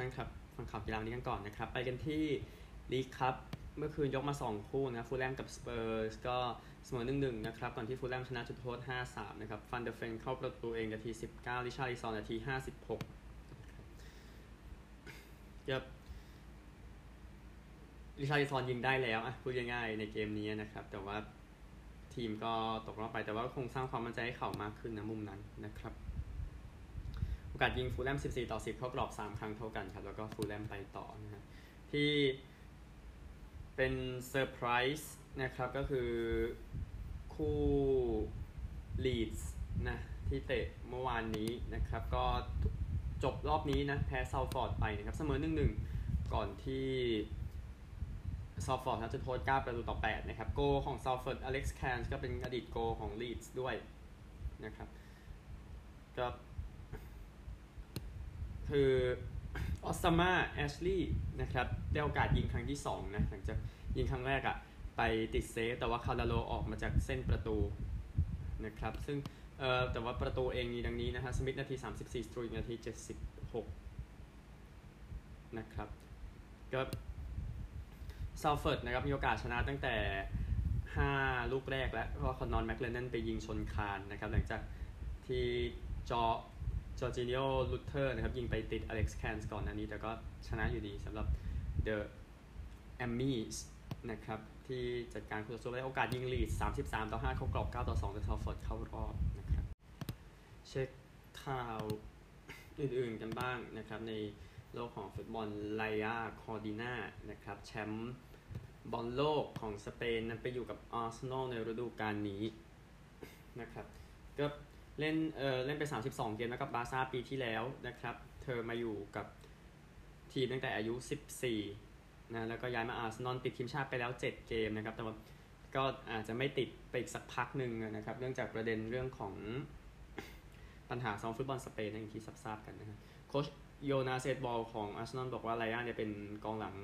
ท่านครับฟังข่าวกีฬานี้กันก่อนนะครับ ไปกันที่ลีกคัพ เมื่อคืนยกมา 2 คู่นะฟูลแลมกับสเปอร์สก็เสมอ1 1นะครับก่อนที่ฟูลแลมชนะจุดโทษ 5-3 นะครับ ฟันเดอร์เฟนเข้าประตูเองนาที 19 ริชาร์ลิซอนนาที 56เยบริชาร์ลิซอนยิงได้แล้วอะพูดง่ายๆในเกมนี้นะครับ แต่ว่าทีมก็ตกรอบไปแต่ว่าคงสร้างความมั่นใจให้เขามากขึ้นนะมุมนั้นนะครับ โอกาสยิงฟูลแลม14 ต่อ 10 เข้ากรอบ 3 ครั้งเท่ากันครับ แล้วก็ฟูลแลมไปต่อนะฮะที่เป็นเซอร์ไพรส์นะครับก็คือคู่ลีดส์นะที่เตะเมื่อวานนี้นะครับ ก็จบรอบนี้นะ แพ้ซัลฟอร์ดไปนะครับ เสมอ1-1ก่อนที่ซัลฟอร์ดนะจุดโทษ9ประตูต่อ 8 นะครับ โกล์ของซัลฟอร์ดอเล็กซ์แคร์นส์ก็เป็นอดีตโกล์ของลีดส์ด้วยนะครับก็ คือออสซามาแอชลีย์นะครับได้โอกาสยิงครั้งที่2นะหลังจากยิงครั้งแรกอะไปติดเซฟแต่ว่าดาร์โลว์ออกมาจากเส้นประตูนะครับซึ่งเอ่อแต่ว่าประตูเองมีดังนี้นะฮะสมิธนาที 34 สตรูคนาที 76 นะครับก็ซัลฟอร์ดนะครับมีโอกาสชนะตั้งแต่ 5 ลูกแรกแล้วเพราะคอนเนอร์ แมคเลนแนนไปยิงชนคานนะครับหลังจากที่จอ จอร์จินิโอ รุตเตอร์นะครับ ยิงไปติดอเล็กซ์แคร์นส์ก่อนอันนี้ แต่ก็ชนะอยู่ดีสำหรับ The Ammies นะครับ ที่จัดการคู่ต่อสู้ได้โอกาสยิงลีดส์ 33 ต่อ 5 เข้ากรอบ 9 ต่อ 2แต่ซัลฟอร์ดเข้ารอบนะครับ เช็คข่าวอื่นๆกันบ้างนะครับ ในโลกของฟุตบอลไลยาคอร์ดินานะครับ แชมป์บอลโลกของสเปนนั้นไปอยู่กับอาร์เซนอลในฤดูกาลนี้นะครับก็ เล่นเออเล่นไป 32 เกมแล้วกับบาร์ซ่าปีที่แล้วนะครับ เธอมาอยู่กับทีมตั้งแต่อายุ 14 นะ แล้วก็ย้ายมาอาร์เซนอลติดทีมชาติไปแล้ว 7 เกมนะครับ แต่ว่าก็อาจจะไม่ติดไปอีกสักพักหนึ่งนะครับ เนื่องจากประเด็นเรื่องของปัญหาสมาคมฟุตบอลสเปนอย่างที่ทราบกันนะครับโค้ชโยนาส ไอเดวัลล์ของอาร์เซนอลบอกว่าไลอาเนี่ยเป็นกองหลัง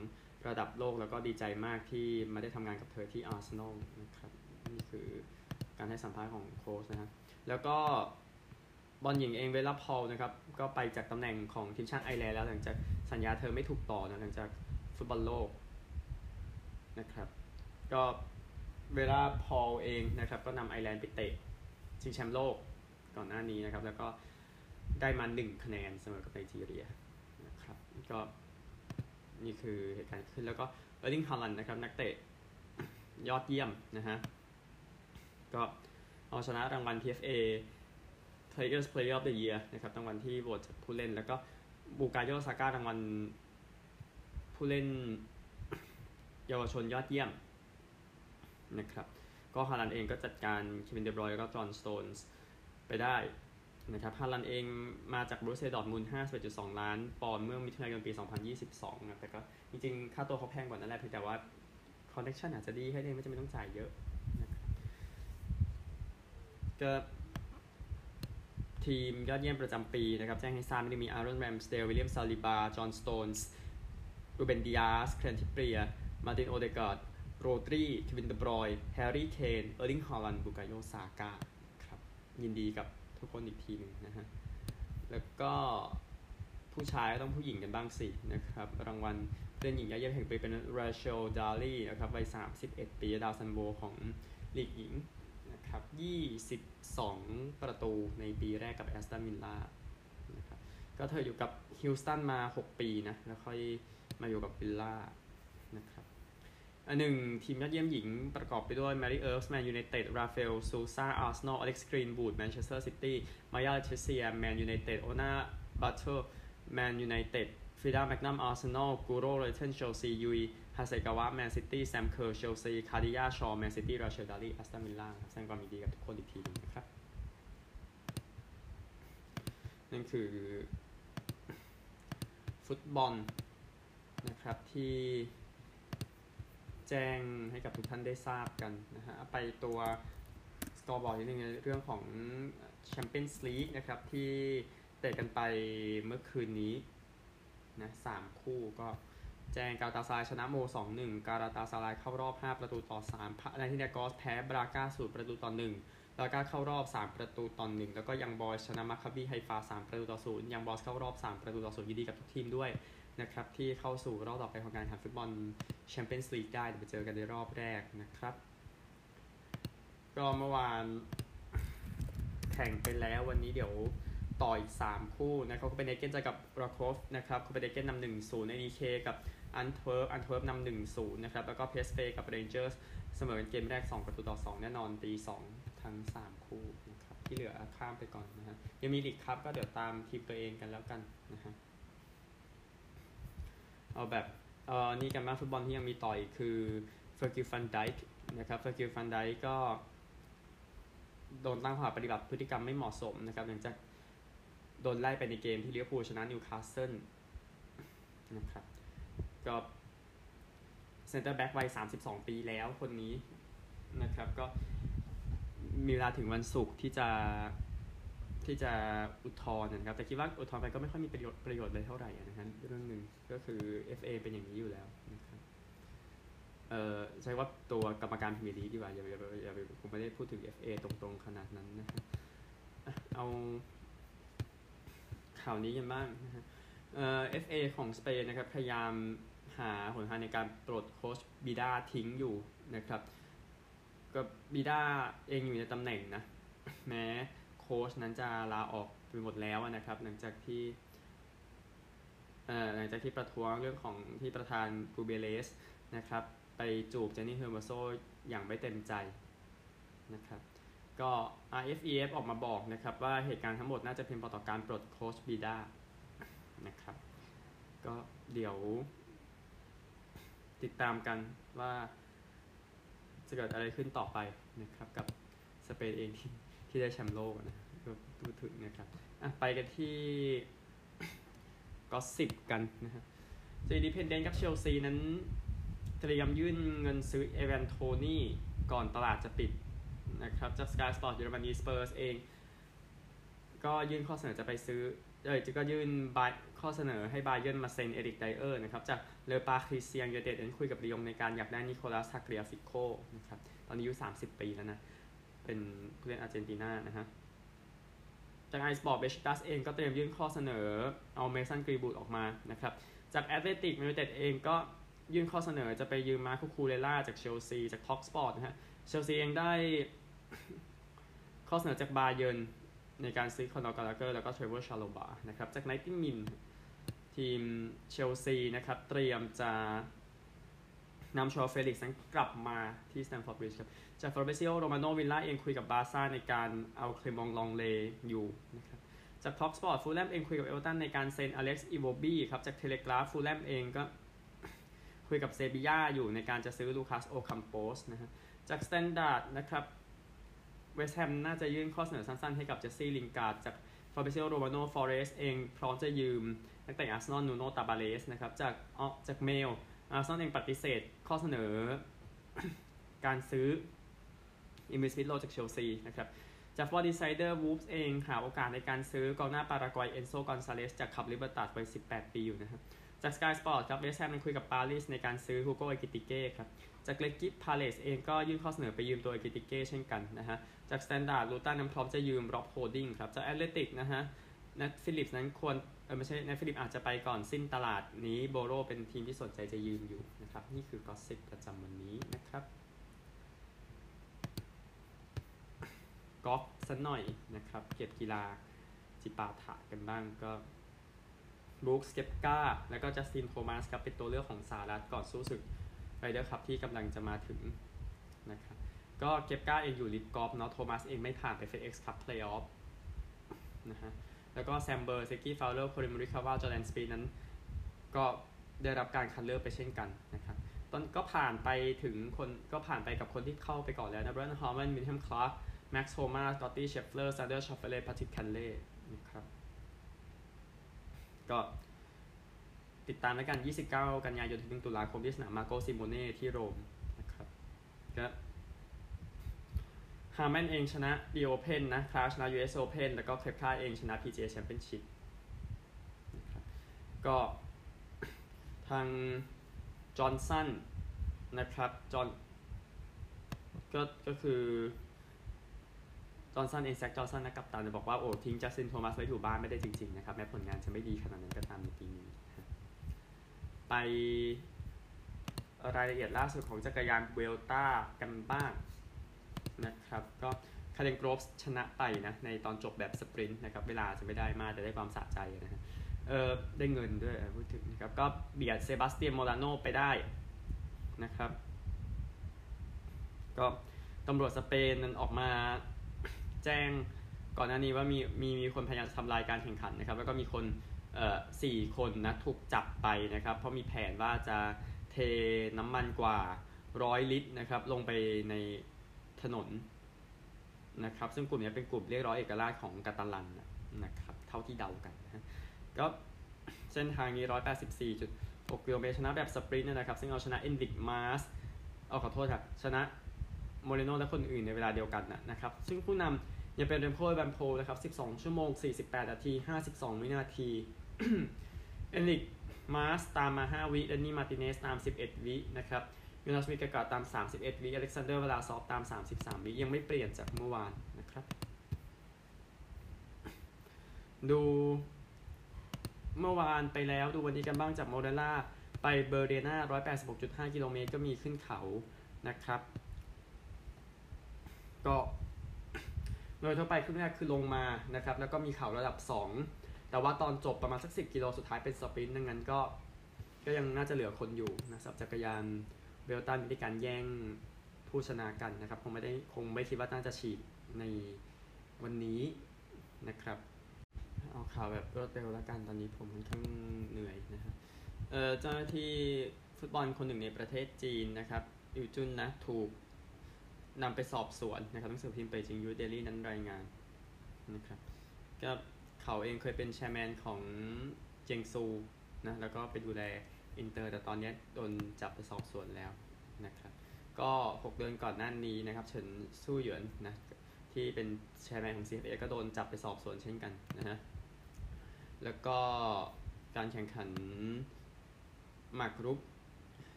ระดับโลกแล้วก็ดีใจมากที่มาได้ทำงานกับเธอที่อาร์เซนอลนะครับ นี่คือการให้สัมภาษณ์ของโค้ชนะครับ แล้วก็บอลหญิงเองเวรา เพาว์นะครับ ก็ไปจากตำแหน่งของทีมชาติไอร์แลนด์แล้วหลังจากสัญญาเธอไม่ถูกต่อนะหลังจากฟุตบอลโลกนะครับ ก็เวรา เพาว์เองนะครับ ก็นำไอร์แลนด์ไปเตะชิงแชมป์โลกก่อนหน้านี้นะครับ แล้วก็ได้มาหนึ่งคะแนนเสมอกับไนจีเรียนะครับก็นี่คือเหตุการณ์ขึ้นแล้วก็เออร์ลิงฮาลันนะครับ นักเตะยอดเยี่ยมนะฮะก็ เอาชนะรางวัล PFA Players Player of the Year นะครับรางวัลที่โหวตจากผู้เล่น แล้วก็บูกาโยซาก้ารางวัลผู้เล่นเยาวชนยอดเยี่ยมนะครับก็ฮาลันด์เองก็จัดการเควินเดอ บรอยน์แล้วก็จอห์นสโตนส์ไปได้นะครับฮาลันด์เองมาจากโบรุสเซีย ดอร์ทมุนด์51.2 ล้านปอนด์เมื่อมิถุนายนปี 2022นะแต่ก็จริงๆ ค่าตัวเขาแพงกว่านั้นแหละเพียงแต่ว่า connection อาจจะดีให้ได้ไม่จำเป็นต้องจ่ายเยอะ ก็ทีมยอดเยี่ยมประจำปีนะครับแจ้งให้ทราบไม่ได้มีอารอนแรมส์เดลวิลเลียมซาลิบา จอห์นสโตนส์รูเบนดิอาส เคียแรนทริปเปียร์ มาตินโอเดการ์ดโรดรีเควินเดบรอย แฮร์รี่เคน เออร์ลิงฮอลลันบูกาโยซากาครับยินดีกับทุกคนอีกทีหนึ่งนะฮะ แล้วก็ผู้ชายต้องผู้หญิงกันบ้างสินะครับ รางวัลผู้เล่นหญิงยอดเยี่ยมแห่งปีเป็นราเชลดาลีนะครับวัย 31 ปีดาวซัลโวของลีกหญิง ครับ 22 ประตูในปีแรกกับแอสตันวิลล่านะครับก็เธออยู่กับฮิวสตันมา 6 ปีนะ แล้วค่อยมาอยู่กับวิลล่านะครับอันหนึ่งทีมยอดเยี่ยมหญิงประกอบไปด้วยแมรี่เอิร์ปส์แมนยูไนเต็ดราฟาเอลซูซาอาร์เซนอลอเล็กซ์กรีนบูดแมนเชสเตอร์ซิตี้มายาเลอทิสซิเยร์แมนยูไนเต็ดโอนาบัตเตอร์แมนยูไนเต็ด ฟรีดามานุมอาร์เซนอลกูโรไรเทนเชลซียูฮาเซกาวะแมนซิตี้แซมเคอร์เชลซีคาดิยาชอแมนซิตี้ราเชลดาลีอัสตันวิลล่าแสดงความยินดีกับทุกคนอีกทีนึงนะครับ นั่นคือ ฟุตบอลนะครับที่แจ้งให้กับทุกท่านได้ทราบกันนะฮะ ไปตัวสกอร์บอร์ดนิดนึงในเรื่องของแชมเปี้ยนส์ลีกนะครับ ที่เตะกันไปเมื่อคืนนี้ นะสามคู่ก็กาลาตาซารายชนะโมลด์ 2-1 กาลาตาซารายเข้ารอบ 5 ประตูต่อ3พานาธิไนกอสแพ้บราก้าศูนย์ประตูต่อ1บราก้าเข้ารอบ 3 ประตูต่อ1แล้วก็ยังบอยส์ชนะมาคาบีไฮฟา 3 ประตูต่อ0ยังบอยส์เข้ารอบ 3 ประตูต่อ0ยินดีกับทุกทีมด้วยนะครับที่เข้าสู่รอบต่อไปของการแข่งฟุตบอลแชมเปี้ยนส์ลีกได้ไปเจอกันในรอบแรกนะครับ ก็เมื่อวานแข่งไปแล้ววันนี้เดี๋ยว ต่ออีก 3 คู่นะครับคูเปนเฮเกนจะกับราโคฟนะครับคูเปนเฮเกนนำหนึ่งศูนย์เออีเคกับอันเทิร์ปอันเทิร์ปนำหนึ่งศูนย์นะครับ แล้วก็พีเอสวีกับเรนเจอร์สเสมอกันเกมแรก 2 ประตูต่อ 2 แน่นอนตี 2 ทั้ง 3 คู่นะครับ ที่เหลือข้ามไปก่อนนะฮะยังมีลีกคัพก็เดี๋ยวตามทีมตัวเองกันแล้วกันนะฮะเอาแบบเออนี่กันมาฟุตบอลที่ยังมีต่ออีกคือเฟอร์กิลฟันไดค์นะครับเฟอร์กิลฟันไดค์ก็โดนตั้งข้อหาปฏิบัติพฤติกรรมไม่เหมาะสมนะครับหลังจาก โดนไล่ไปในเกมที่ลิเวอร์พูลชนะนิวคาสเซิลนะครับก็เซนเตอร์แบ็กวัย 32 ปีแล้วคนนี้นะครับก็มีเวลาถึงวันศุกร์ที่จะที่จะอุทธรณ์นะครับ แต่คิดว่าอุทธรณ์ไปก็ไม่ค่อยมีประโยชน์ประโยชน์เลยเท่าไหร่นะฮะเรื่องหนึ่งก็คือ FA เป็นอย่างนี้อยู่แล้วนะครับเอ่อใช้ว่าตัวกรรมการพรีเมียร์ลีกดีกว่าอย่าอย่าอย่าไปผมไม่ได้พูดถึง FA ตรงๆขนาดนั้นนะฮะเอา ข่าวนี้กันบ้างนะฮะเอ่อ FA ของสเปนนะครับพยายามหาหนทางในการปลดโค้ชบิลดาทิ้งอยู่นะครับก็บิลดาเองอยู่ในตำแหน่งนะ แม้โค้ชนั้นจะลาออกไปหมดแล้วนะครับ หลังจากที่เอ่อหลังจากที่ประท้วงเรื่องของที่ประธานกูเบเลสนะครับ ไปจูบเจนนี่เฮอร์โมโซอย่างไม่เต็มใจนะครับ ก็ RFEF ออกมาบอกนะครับว่าเหตุการณ์ทั้งหมดน่าจะเป็นผลต่อการปลดโค้ชบิลดานะครับ ก็เดี๋ยว ติดตามกันว่าจะเกิดอะไรขึ้นต่อไปนะครับกับสเปนเองที่ที่ได้แชมป์โลกนะก็พูดถึงนะครับอะไปกันที่ก็สิบกันนะฮะเจดีเพนเดนกับเชลซีนั้น เตรียมยื่นเงินซื้อเอเวนโทนี่ก่อนตลาดจะปิด นะครับจาก Sky Sport เยอรมนีสเปอร์สเอง ก็ยื่นข้อเสนอจะไปซื้อเออจะก็ยื่นบายข้อเสนอให้บาเย r ร์นมาเซ็นเอริกไดเออร์นะครับจากเลอปารีเซียงยูเต็ดนั้นคุยกับลียงในการอยากได้นิโคลัสตาเกลียฟิโกนะครับตอนนี้อายุ 30 ปีแล้วนะ เป็นผู้เล่นอาร์เจนตินานะฮะจากไอซ์บอร์ตเบชิตัสเองก็เตรียมยื่นข้อเสนอเอาเมสันกรีนวูดออกมานะครับจากแอตเลติกยูเต็ดเองก็ยื่นข้อเสนอจะไปยืมมาร์คคูคูเรลล่าจากเชลซีจาก talkSPORT นะฮะเชลซีเองได้ ข้อเสนอจากบาเย r ร์นในการซื้อคอนอร์กาลาเกอร์แล้วก็เทรเวอร์ชาโลบานะครับจาก90min ทีมเชลซีนะครับ เตรียมจะนำชูเอาเฟลิกซ์นั้นกลับมาที่สแตมฟอร์ดบริดจ์ครับ จากฟาบริซิโอโรมาโนวิลล่าเองคุยกับบาซ่าในการเอาเคลมองต์ลองเล่ยู่นะครับ จาก talkSPORT ฟูลแลมเองคุยกับเอฟเวอร์ตันในการเซ็นอเล็กซ์อีโวบี้ครับ จากเทเลกราฟฟูลแลมเองก็คุยกับเซบียาอยู่ในการจะซื้อลูคัสโอคัมโปสนะฮะ จากสแตนดาร์ดนะครับ เวสต์แฮมน่าจะยื่นข้อเสนอสั้นๆ ให้กับเจสซี่ลิงการ์ดจากฟาบริซิโอโรมาโนฟอเรสเองพร้อมจะยืมนักเตะอาร์เซนอลนูโนตาวาเรสนะครับจากอ๋อจากเมลอาร์เซนอลเองปฏิเสธข้อเสนอการซื้อเอมิลสมิธโรว์จากเชลซีนะครับจากฟอร์ดีไซเดอร์วูล์ฟส์เองหาโอกาสในการซื้อกองหน้าปารากวัยเอนโซกอนซาเลสจากคลับลิเบอร์ตัดวัย18 ปีอยู่นะครับ จากสกายสปอร์ตครับเวสต์แฮมคุยกับปารีสในการซื้อฮูโกเอกิติเก้ครับจากเลกิปพาเลสเองก็ยื่นข้อเสนอไปยืมตัวเอกิติเก้เช่นกันนะฮะ จากสแตนดาร์ดลูตันนั้นพร้อมจะยืมร็อบโฮลดิ้งครับ จากแอตเลติกนะฮะนัทฟิลิปส์นั้นควรเออไม่ใช่นัทฟิลิปอาจจะไปก่อนสิ้นตลาดนี้โบโรเป็นทีมที่สนใจจะยืมอยู่นะครับ นี่คือ gossip ประจำวันนี้นะครับกอล์ฟสักหน่อยนะครับ เก็บกีฬาจิปาถะกันบ้างก็ บรูคส์เคปก้าแล้วก็จัสตินโทมัสครับเป็นตัวเลือกของสหรัฐก่อนสู้ศึกไรเดอร์คัพที่กำลังจะมาถึงนะครับก็เคปก้าเองอยู่ LIV กอล์ฟเนาะโทมัสเองไม่ผ่านไป FedEx Cup Playoff นะฮะแล้วก็แซมเบิร์นส์ริกกี้ฟาวเลอร์คอลลินโมริกาวาจอร์แดนสปีธนั้น ก็ได้รับการคัดเลือกไปเช่นกันนะครับตอนก็ผ่านไปถึงคนก็ผ่านไปกับคนที่เข้าไปก่อนแล้วนะไบรอันฮาร์แมนวินแดมคลาร์กแม็กซ์โฮมาสกอตตี้เชฟเลอร์ซานเดอร์ชอฟเฟเล่แพทริคแคนท์เลย์นะครับ ก็ติดตามแล้วกัน 29 กันยายนถึง1ตุลาคมที่สนามมาร์โกซิโมเน่ที่โรมนะครับก็ฮาร์แมนเองชนะ The Open นะคลาร์กชนะ US Open แล้วก็เคปก้าเองชนะ PGA Championship นะครับก็ทางจอห์นสันนะครับจอห์นก็ก็คือ จอห์นสันเองแซคจอห์นสันนักกัปตันบอกว่าโอ้ทิ้งจัสตินโทมัสไว้อยู่บ้านไม่ได้จริงๆนะครับแม้ผลงานจะไม่ดีขนาดนั้นก็ตามในปีนี้ไปรายละเอียดล่าสุดของจักรยานเวลต้ากันบ้างนะครับก็คาเดนกรอฟชนะไปนะในตอนจบแบบสปรินต์นะครับเวลาจะไม่ได้มากแต่ได้ความสะใจนะฮะเออได้เงินด้วยพูดถึงนะครับก็เบียดเซบาสเตียนโมราโนไปได้นะครับ ก็ตำรวจสเปนนั้นออกมา แจ้งก่อนหน้านี้ว่ามีมีมีคนพยายามทำลายการแข่งขันนะครับ แล้วก็มีคนเอ่อสี่คนนะถูกจับไปนะครับ เพราะมีแผนว่าจะเทน้ำมันกว่าร้อยลิตรนะครับ ลงไปในถนนนะครับ ซึ่งกลุ่มนี้เป็นกลุ่มเรียกร้องเอกราชของกาตาลันนะครับ เท่าที่เดากันนะก็เส้นทางนี้ 184.6กิโลเมตรชนะแบบสปรินต์นะครับ ซึ่งเอาชนะเอนดิกมาสเอาขอโทษครับ ชนะโมเรโนและคนอื่นในเวลาเดียวกันนะครับ ซึ่งผู้นำ ยังเป็นเรมโพแบมโพนะครับ 12 ชั่วโมง 48 นาที 52 วินาที เอนิกมาสตามมา 5 วิเดนนี่มาติเนสตาม 11 วินะครับยูนาสมิกากาตาม 31 วิอเล็กซานเดอร์เวลาซอฟตาม 33 วิ ยังไม่เปลี่ยนจากเมื่อวานนะครับ ดูเมื่อวานไปแล้วดูวันนี้กันบ้างจากโมเดล่าไปเบอร์เดนา186.5 กิโลเมตรก็มีขึ้นเขานะครับ ก็ โดยทั่วไปครึ่งแรกคือลงมานะครับแล้วก็มีเข่าระดับ 2 แต่ว่าตอนจบประมาณสัก 10 กิโลสุดท้ายเป็นสปรินต์ดังนั้นก็ก็ยังน่าจะเหลือคนอยู่นะสับจักรยานเบลตันมีการแย่งผู้ชนะกันนะครับ คงไม่ได้คงไม่คิดว่าน่าจะฉีดในวันนี้นะครับเอาข่าวแบบรวดเร็วแล้วกันตอนนี้ผมค่อนข้างเหนื่อยนะครับเออเจ้าหน้าที่ฟุตบอลคนหนึ่งในประเทศจีนนะครับอิวจุนนะถูก นำไปสอบสวนนะครับทั้งสือพิมพ์ไปจิงยูเดลี่นั้นรายงานนะครับก็เขาเองเคยเป็นแชร์แมนของเจงซูนะแล้วก็ไปดูแลอินเตอร์แต่ตอนนี้โดนจับไปสอบสวนแล้วนะครับก็ 6 เดือนก่อนหน้านี้นะครับเฉินสู้หยินนะที่เป็น chairman ของ CFA ก็โดนจับไปสอบสวนเช่นกันนะฮะแล้วก็การแข่งขันหมากรุก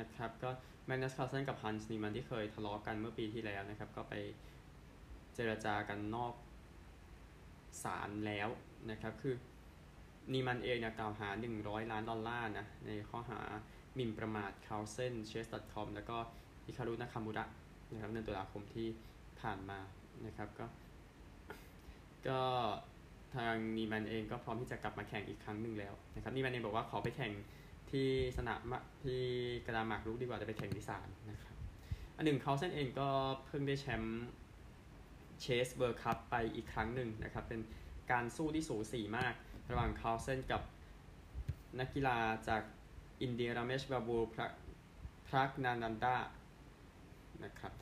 นะครับ ก็แมกนัสคาร์สันกับฮันส์นีมันที่เคยทะเลาะกันเมื่อปีที่แล้วนะครับ ก็ไปเจรจากันนอกศาลแล้วนะครับ คือนีมันเองเนี่ยกล่าวหา 100 ล้านดอลลาร์นะ ในข้อหาหมิ่นประมาทคาร์เซนเชสต์คอมแล้วก็อิคารุนาคามุระนะครับในตุลาคมที่ผ่านมานะครับก็ก็ทางนีมันเองก็พร้อมที่จะกลับมาแข่งอีกครั้งหนึ่งแล้วนะครับนีมันเองบอกว่าขอไปแข่ง ที่สนามที่กระดาหมากรุกดีกว่าจะไปแข่งที่ศาลนะครับอันหนึ่งเขาเส้นเองก็เพิ่งได้แชมป์ Chess World Cup ไปอีกครั้งหนึ่งนะครับ เป็นการสู้ที่สูสีมาก ระหว่างคาร์เซนกับนักกีฬาจากอินเดียรามชบาบูพระพรักนานันดานะครับ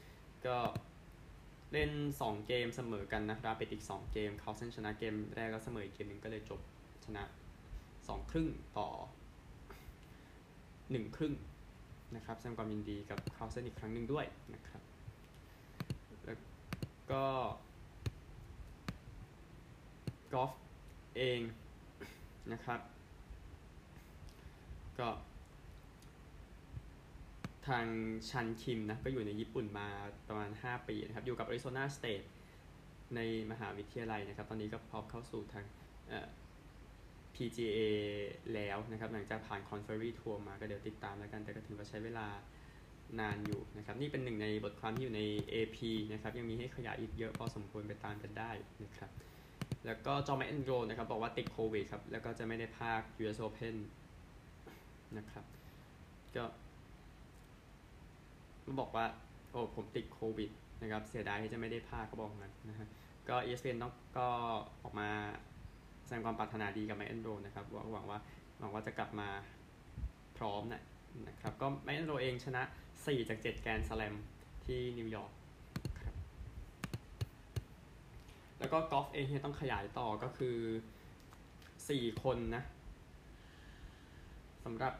ก็เล่น 2 เกมเสมอกันนะครับ rapid อีก 2 เกมคาร์เซนชนะเกมแรกแล้วเสมออีกเกมหนึ่งก็เลยจบชนะ 2 ครึ่งต่อ 1ครึ่งนะครับแสดงความยินดีกับคาร์เซนอีกครั้งหนึ่งด้วยนะครับ แล้วก็กอล์ฟเองนะครับ ก็ทางชันคิมนะก็อยู่ในญี่ปุ่นมาประมาณ 5 ปีนะครับ อยู่กับ Arizona State ในมหาวิทยาลัยนะครับ ตอนนี้ก็พร้อมเข้าสู่ทาง PGA แล้วนะครับ หลังจากผ่าน Conferry Tour มาก็เดี๋ยวติดตามแล้วกัน แต่ก็ถือว่าใช้เวลานานอยู่นะครับ นี่เป็นหนึ่งในบทความที่อยู่ใน AP นะครับ ยังมีให้ขยายอีกเยอะพอสมควรไปตามกันได้นะครับ แล้วก็จอห์แมนโรนะครับ บอกว่าติดโควิดครับ แล้วก็จะไม่ได้ภาค US Open นะครับก็บอกว่า โอ้ผมติดโควิดนะครับ เสียดายที่จะไม่ได้ภาคเขาบอกงั้นนะฮะก็ ESPN ต้องก็ออกมา แสดงความปรารถนาดีกับแมคเอนโรนะครับหวังว่าหวังว่าจะกลับมาพร้อมนะนะครับก็แมคเอนโรเองชนะ 4 จาก 7 แกรนด์สแลมที่นิวยอร์กครับแล้วก็กอล์ฟเองที่ต้องขยายต่อก็คือ 4 คนนะสำหรับ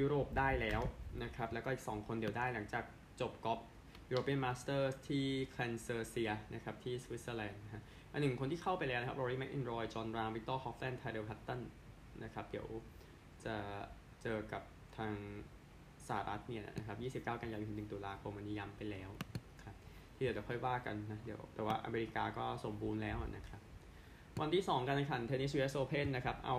ยุโรปได้แล้วนะครับ แล้วก็อีก 2 คนเดี๋ยวได้หลังจากจบกอล์ฟ European Masters ที่แคนเซอร์เซียนะครับที่สวิตเซอร์แลนด์นะฮะ อันหนึ่งคนที่เข้าไปแล้วนะครับโรรี่แมคอินรอยจอห์นรามวิกตอร์ฮอฟแลนด์ไทเดลฮัตตันนะครับเดี๋ยวจะเจอกับทางสหรัฐเนี่ยนะครับ 29 กันยายนถึง1ตุลาคมวันนี้ย้ำไปแล้วครับที่เดี๋ยวจะค่อยว่ากันนะเดี๋ยวแต่ว่าอเมริกาก็สมบูรณ์แล้วนะครับ วันที่ 2 การแข่งขันเทนนิส US Open นะครับ เอา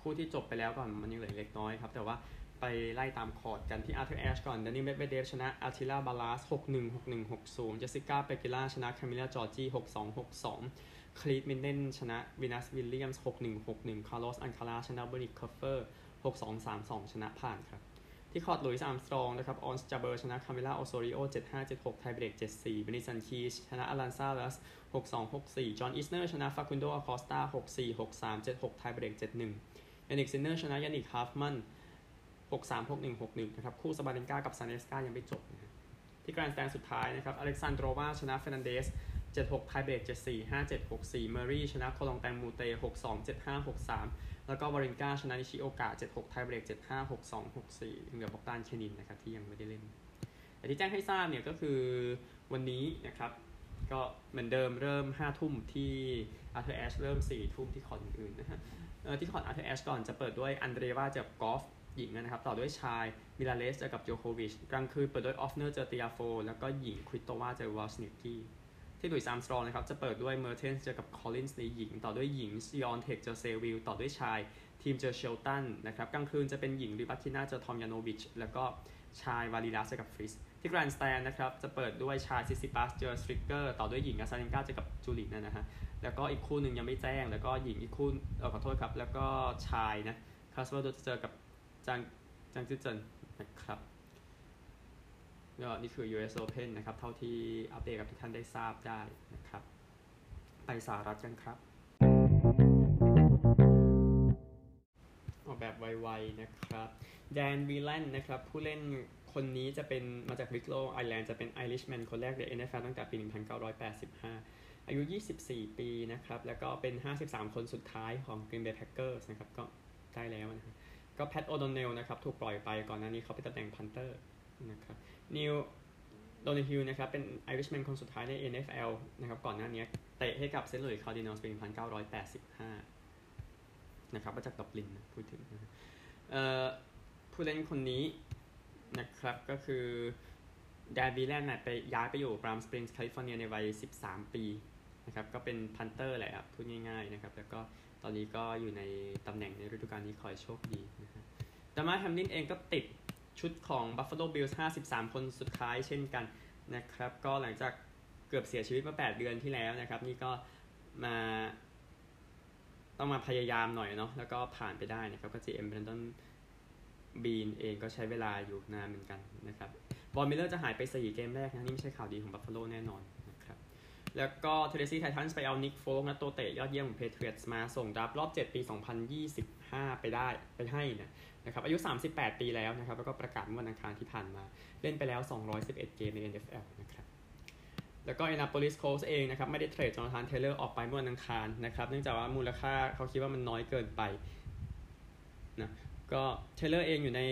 คู่ที่จบไปแล้วก่อนมันยังเหลือเล็กน้อยครับ แต่ว่า ไปไล่ตามคอร์ตกันที่อาร์เธอร์แอชก่อนดานิเมดเบเดฟชนะอาร์ติล่าบาลาสหกหนึ่งหกหนึ่งหกศูนย์เจสสิก้าเปกิล่าชนะคามิล่าจอร์จีหกสองหกสองคลีตมินเดนชนะวินัสวิลเลียมส์หกหนึ่งหกหนึ่งคาร์ลอสอันคาราชนะเบอร์นิกคอฟเฟอร์หกสองสามสองชนะผ่านครับ ที่คอร์ตหลุยส์อาร์มสตรองนะครับออนสจาเบอร์ชนะคามิล่าโอโซริโอเจ็ดห้าเจ็ดหก tiebreak เจ็ดสี่เบนิสันคีชชนะอลันซาลัสหกสองหกสี่จอห์นอิสเนอร์ชนะฟาคุนโดอาคอสตาหกสี่หกสามเจ็ดหก tiebreak เจ็ดหนึ่งยานิกซินเนอร์ชนะยานิกฮาฟมัน หกสามหกหนึ่งหกหนึ่งนะครับคู่ซาบาเลนกากับซานเนสกายังไม่จบนะฮะที่ Grandstand สุดท้ายนะครับอเล็กซานโดรวาชนะเฟรนันเดสเจ็ดหก tiebreak เจ็ดสี่ห้าเมอรี่ชนะโคลองแตงมูเตหกสองเจ็ดห้าหกสามแล้วก็วารินกาชนะนิชิโอกะ76 tiebreak 75 62 64เหลือบอกตานเคนินนะครับที่ยังไม่ได้เล่น แต่ที่แจ้งให้ทราบเนี่ยก็คือวันนี้นะครับก็เหมือนเดิมเริ่ม 5 ทุ่มที่ Arthur Ashe เริ่ม 4 ทุ่มที่คอร์ตอื่นนะฮะที่คอร์ต Arthur Ashe ก่อนจะเปิดด้วยอันเดรวาเจอกับกอฟฟ์ หญิงนะครับ ต่อด้วยชายมิลาเลสเจอกับโจโควิช กลางคืนเปิดด้วยออฟเนอร์เจอติอาโฟ แล้วก็หญิงคริสโตวาเจอวอลสนิกกี้ที่หลุยส์อาร์มสตรองนะครับ จะเปิดด้วยเมอร์เทนเจอกับคอลลินส์ในหญิง ต่อด้วยหญิงซิออนเทคเจอเซวิลต่อด้วยชายทีมเจอเชลตันนะครับ กลางคืนจะเป็นหญิงริบัคิน่าเจอทอมยานโนวิช แล้วก็ชายวาลีลัสเจอกับฟริส ที่ Grandstand นะครับ จะเปิดด้วยชายซิซิปัสเจอสตริกเกอร์ต่อด้วยหญิงอาซาเลนกาเจอกับจูลินนะฮะ แล้วก็อีกคู่หนึ่งยังไม่แจ้ง แล้วก็หญิงอีกคู่เออขอโทษครับ แล้วก็ชายนะคาสเวอร์จะเจอกับ จางจางจื้อเจินนะครับก็นี่คือ US Open นะครับ เท่าที่อัปเดตกับทุกท่านได้ทราบได้นะครับ ไปสหรัฐกันครับ ออกแบบไวๆนะครับ แดนวีแลนนะครับ ผู้เล่นคนนี้จะเป็นมาจากวิกโลไอร์แลนด์จะเป็น Irishman คนแรกใน NFL ตั้งแต่ปี 1985 อายุ 24 ปีนะครับ แล้วก็เป็น 53 คนสุดท้ายของ Green Bay Packers นะครับ ก็ได้แล้วนะครับ ก็แพทโอโดเนลนะครับถูกปล่อยไปก่อนหน้านี้เขาเป็นตำแหน่ง punter นะครับนิวโดนฮิลนะครับเป็น Irishman คนสุดท้ายใน NFL นะครับก่อนหน้านี้เตะให้กับเซนต์หลุยส์คาร์ดินัลส์ปี1985นะครับมาจากดับลินพูดถึงนะผู้เล่นคนนี้นะครับก็คือแดนบีแลนด์ไปย้ายไปอยู่ปาล์มสปริงส์แคลิฟอร์เนียในวัย 13 ปีนะครับก็เป็น punter แหละครับพูดง่ายๆนะครับแล้วก็ ตอนนี้ก็อยู่ในตำแหน่งในฤดูกาลนี้คอยโชคดีนะครับดามาแฮมลินเองก็ติดชุดของ Buffalo Bills 53 คนสุดท้ายเช่นกันนะครับ ก็หลังจากเกือบเสียชีวิตมา 8 เดือนที่แล้วนะครับ นี่ก็มาต้องมาพยายามหน่อยเนาะแล้วก็ผ่านไปได้นะครับ ก็ GM Brandon Bean เองก็ใช้เวลาอยู่นานเหมือนกันนะครับวอนมิลเลอร์จะหายไป 4 เกมแรกนะ นี่ไม่ใช่ข่าวดีของบัฟฟาโลแน่นอน แล้วก็เทนเนสซีไททันส์ไปเอานิกโฟกนะตัวเตะยอดเยี่ยมของแพทริออตมาส่ง draft รอบ 7 ปี 2025 ไปได้ไปให้นะนะครับอายุ 38 ปีแล้วนะครับ แล้วก็ประกาศเมื่อวันอังคารที่ผ่านมา เล่นไปแล้ว 211 เกมใน NFL นะครับแล้วก็อินเดียนาโปลิสโคลต์สเองนะครับ ไม่ได้ trade จอร์แดนเทเลอร์ออกไปเมื่อวันอังคารนะครับ เนื่องจากว่ามูลค่าเขาคิดว่ามันน้อยเกินไปนะ ก็เทเลอร์เองอยู่ใน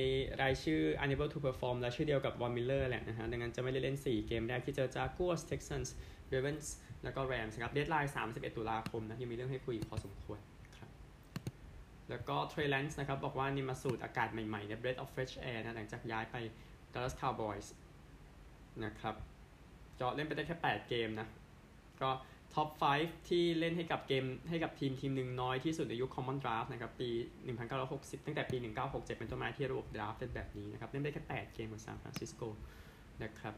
รายชื่อ unable to perform และชื่อเดียวกับ Von Miller แหละนะฮะ ดังนั้นจะไม่ได้เล่น 4 เกมแรกที่เจอ Jaguars Texans Ravens แล้วก็ Rams ครับ deadline 31 ตุลาคมนะ ยังมีเรื่องให้คุยพอสมควรครับ แล้วก็ Trey Lance นะครับ บอกว่านี่มาสูดอากาศใหม่ๆเนี่ย breath of fresh air นะหลังจากย้ายไป Dallas Cowboys นะครับก็เล่นไปได้แค่ 8 เกมนะ ก็ top 5 ที่เล่นให้กับเกมให้กับทีมทีมหนึ่งน้อยที่สุดในยุค Common Draft นะครับ ปี 1960 ตั้งแต่ปี 1967 เป็นต้นมาที่ระบบ draft เป็นแบบนี้นะครับ เล่นได้แค่ 8 เกมกับซานฟรานซิสโกนะครับ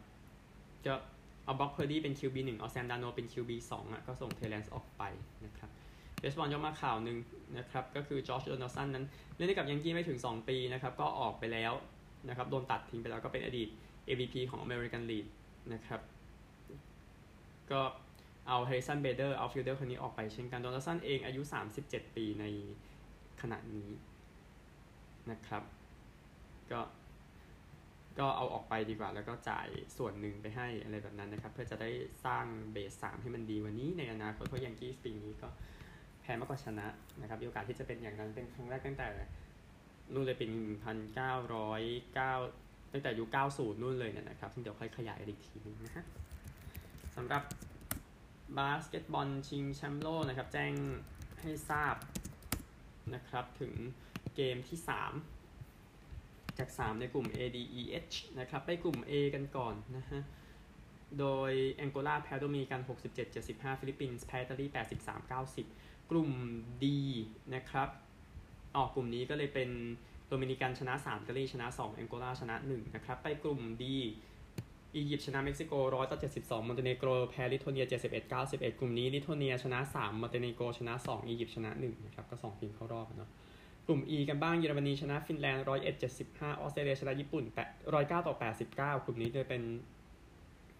จะเอา Brock Purdy เป็น QB 1เอา Sam Darnold เป็น QB 2อะก็ส่ง Trey Lance ออกไปนะครับเบสบอลย่อมาข่าวหนึ่งนะครับก็คือ Josh Donaldson นั้น เล่นให้กับ Yankees ไม่ถึง 2 ปีนะครับก็ออกไปแล้วนะครับโดนตัดทิ้งไปแล้วก็เป็นอดีต MVP ของ American League นะครับก็ เอา Harrison Bader outfielder คนนี้ออกไปเช่นกัน Donaldson เองอายุ 37 ปีในขณะนี้นะครับ ก็ก็เอาออกไปดีกว่าแล้วก็จ่ายส่วนหนึ่งไปให้อะไรแบบนั้นนะครับ เพื่อจะได้สร้างเบสสามให้มันดีวันนี้ในอนาคตเพราะยังกี้ปีนี้ก็แพ้มากกว่าชนะนะครับมีโอกาสที่จะเป็นอย่างนั้นเป็นครั้งแรกตั้งแต่นู่นเลยเปีพันเก้าร้อยเก้าตั้งแต่ยุค90 นู่นเลยเนี่ยนะครับซึ่งเดี๋ยวค่อยขยายอีกทีนึงนะฮะสำหรับ บาสเกตบอลชิงแชมป์โลกนะครับ แจ้งให้ทราบนะครับ ถึงเกมที่ 3 จาก 3 ในกลุ่ม A D E H นะครับ ไปกลุ่ม A กันก่อนนะฮะ โดยแองโกลาแพ้โดมินิกัน 67-75 ฟิลิปปินส์แพ้อิตาลี 83-90 กลุ่ม D นะครับ ออกกลุ่มนี้ก็เลยเป็นโดมินิกันชนะ3อิตาลีชนะ 2 แองโกลาชนะ 1 นะครับ ไปกลุ่มดี อียิปต์ชนะเม็กซิโก100ต่อ72มอนเตเนโกรแพ้ลิทัวเนีย71 91กลุ่มนี้ลิทัวเนียชนะ3มอนเตเนโกรชนะ2อียิปต์ชนะ1นะครับก็2ทีมเข้ารอบเนาะกลุ่ม E กันบ้างเยอรมนีชนะฟินแลนด์101 75ออสเตรเลียชนะญี่ปุ่น109ต่อ89กลุ่มนี้โดยเป็น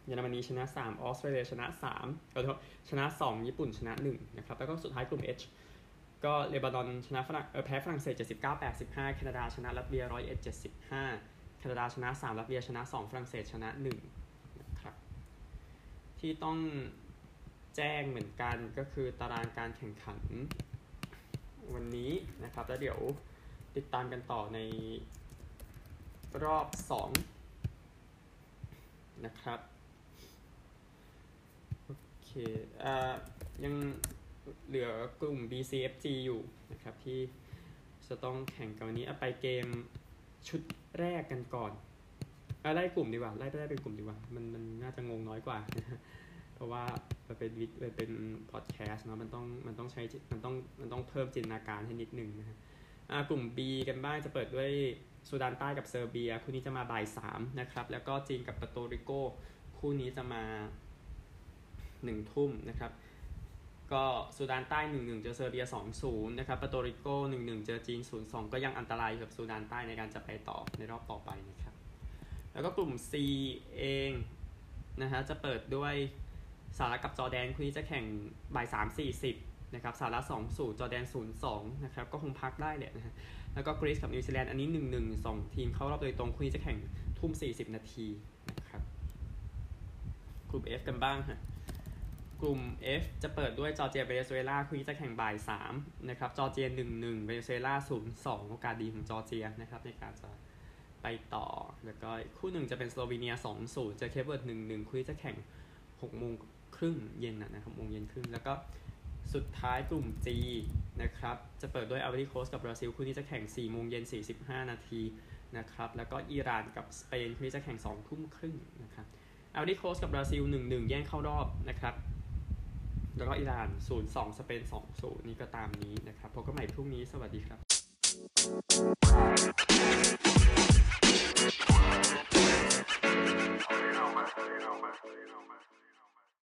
เยอรมนีชนะ3ออสเตรเลียชนะ3ขอโทษชนะ2ญี่ปุ่นชนะ1นะครับแล้วก็สุดท้ายกลุ่ม H ก็เลบานอนชนะฝรั่งแพ้ฝรั่งเศส79 85แคนาดาชนะรัสเซีย101 75แค นาดาชนะ3รัสเซียชนะ 2 ฝรั่งเศสชนะ1นะครับที่ต้องแจ้งเหมือนกันก็คือตารางการแข่งขันวันนี้นะครับแล้วเดี๋ยวติดตามกันต่อในรอบ 2 นะครับโอเคอ่ายังเหลือกลุ่ม BCFG อยู่นะครับที่จะต้องแข่งกันวันนี้เอาไปเกมชุด แรกกันก่อนอไล่กลุ่มดีกว่าไล่ไปได้เป็นกลุ่มดีกว่า มันมันน่าจะงงน้อยกว่า เพราะว่ามันเป็นวิดเป็นพอดแคสต์เนาะมันต้องมันต้องใช้มันต้องมันต้องเพิ่มจินตนาการให้นิดนึงนะฮะกลุ่ม B กันบ้างจะเปิดด้วยซูดานใต้กับเซอร์เบีย คู่นี้จะมาบ่ายสามนะครับ แล้วก็จีนกับเปอร์โตริโกคู่นี้จะมาหนึ่งทุ่มนะครับ ก็ซูดานใต้ 1-1 เจอเซอร์เบีย 2-0 นะครับเปอร์โตริโก 1-1 เจอจีน 0-2 ก็ยังอันตรายกับซูดานใต้ในการจะไปต่อในรอบต่อไปนะครับ แล้วก็กลุ่ม C เองนะฮะจะเปิดด้วยสหรัฐกับจอร์แดนคู่นี้จะแข่งบ่าย3-40นะครับสหรัฐ2-0 จอร์แดน 0-2 นะครับก็คงพักได้แหละนะฮะแล้วก็กรีซกับนิวซีแลนด์อันนี้ 1-1 2 ทีมเข้ารอบโดยตรงคู่นี้จะแข่งทุ่ม 40 นาทีนะครับกลุ่ม F กันบ้างฮะ กลุ่ม F จะเปิดด้วยจอร์เจียเวเนซุเอลาคู่นี้จะแข่งบ่าย3นะครับจอร์เจีย 1-1เวเนซุเอลา0-2 โอกาสดีของจอร์เจียนะครับในการจะไปต่อ แล้วก็คู่หนึ่งจะเป็นสโลวีเนีย 2-0 เจอเคปเวิร์ด 1-1 คู่นี้จะแข่ง6โมงครึ่งเย็นนะครับโมงเย็นครึ่งแล้วก็สุดท้ายกลุ่ม G นะครับจะเปิดด้วยอ v ว r ิโคสกับบราซิลคู่นี้จะแข่ง4โมงเย็น45 นาทีนะครับแล้วก็อิหร่านกับสเปนคู่นี้จะแข่ง2ทุ่มครึ่งนะครับอ v ว r ิโคสกับบราซิล1-1 แย่งเข้ารอบนะครับ แล้วก็อิหร่าน 0-2 สเปน 2-0 นี่ก็ตามนี้นะครับ พบกันใหม่พรุ่งนี้ สวัสดีครับ Thank you.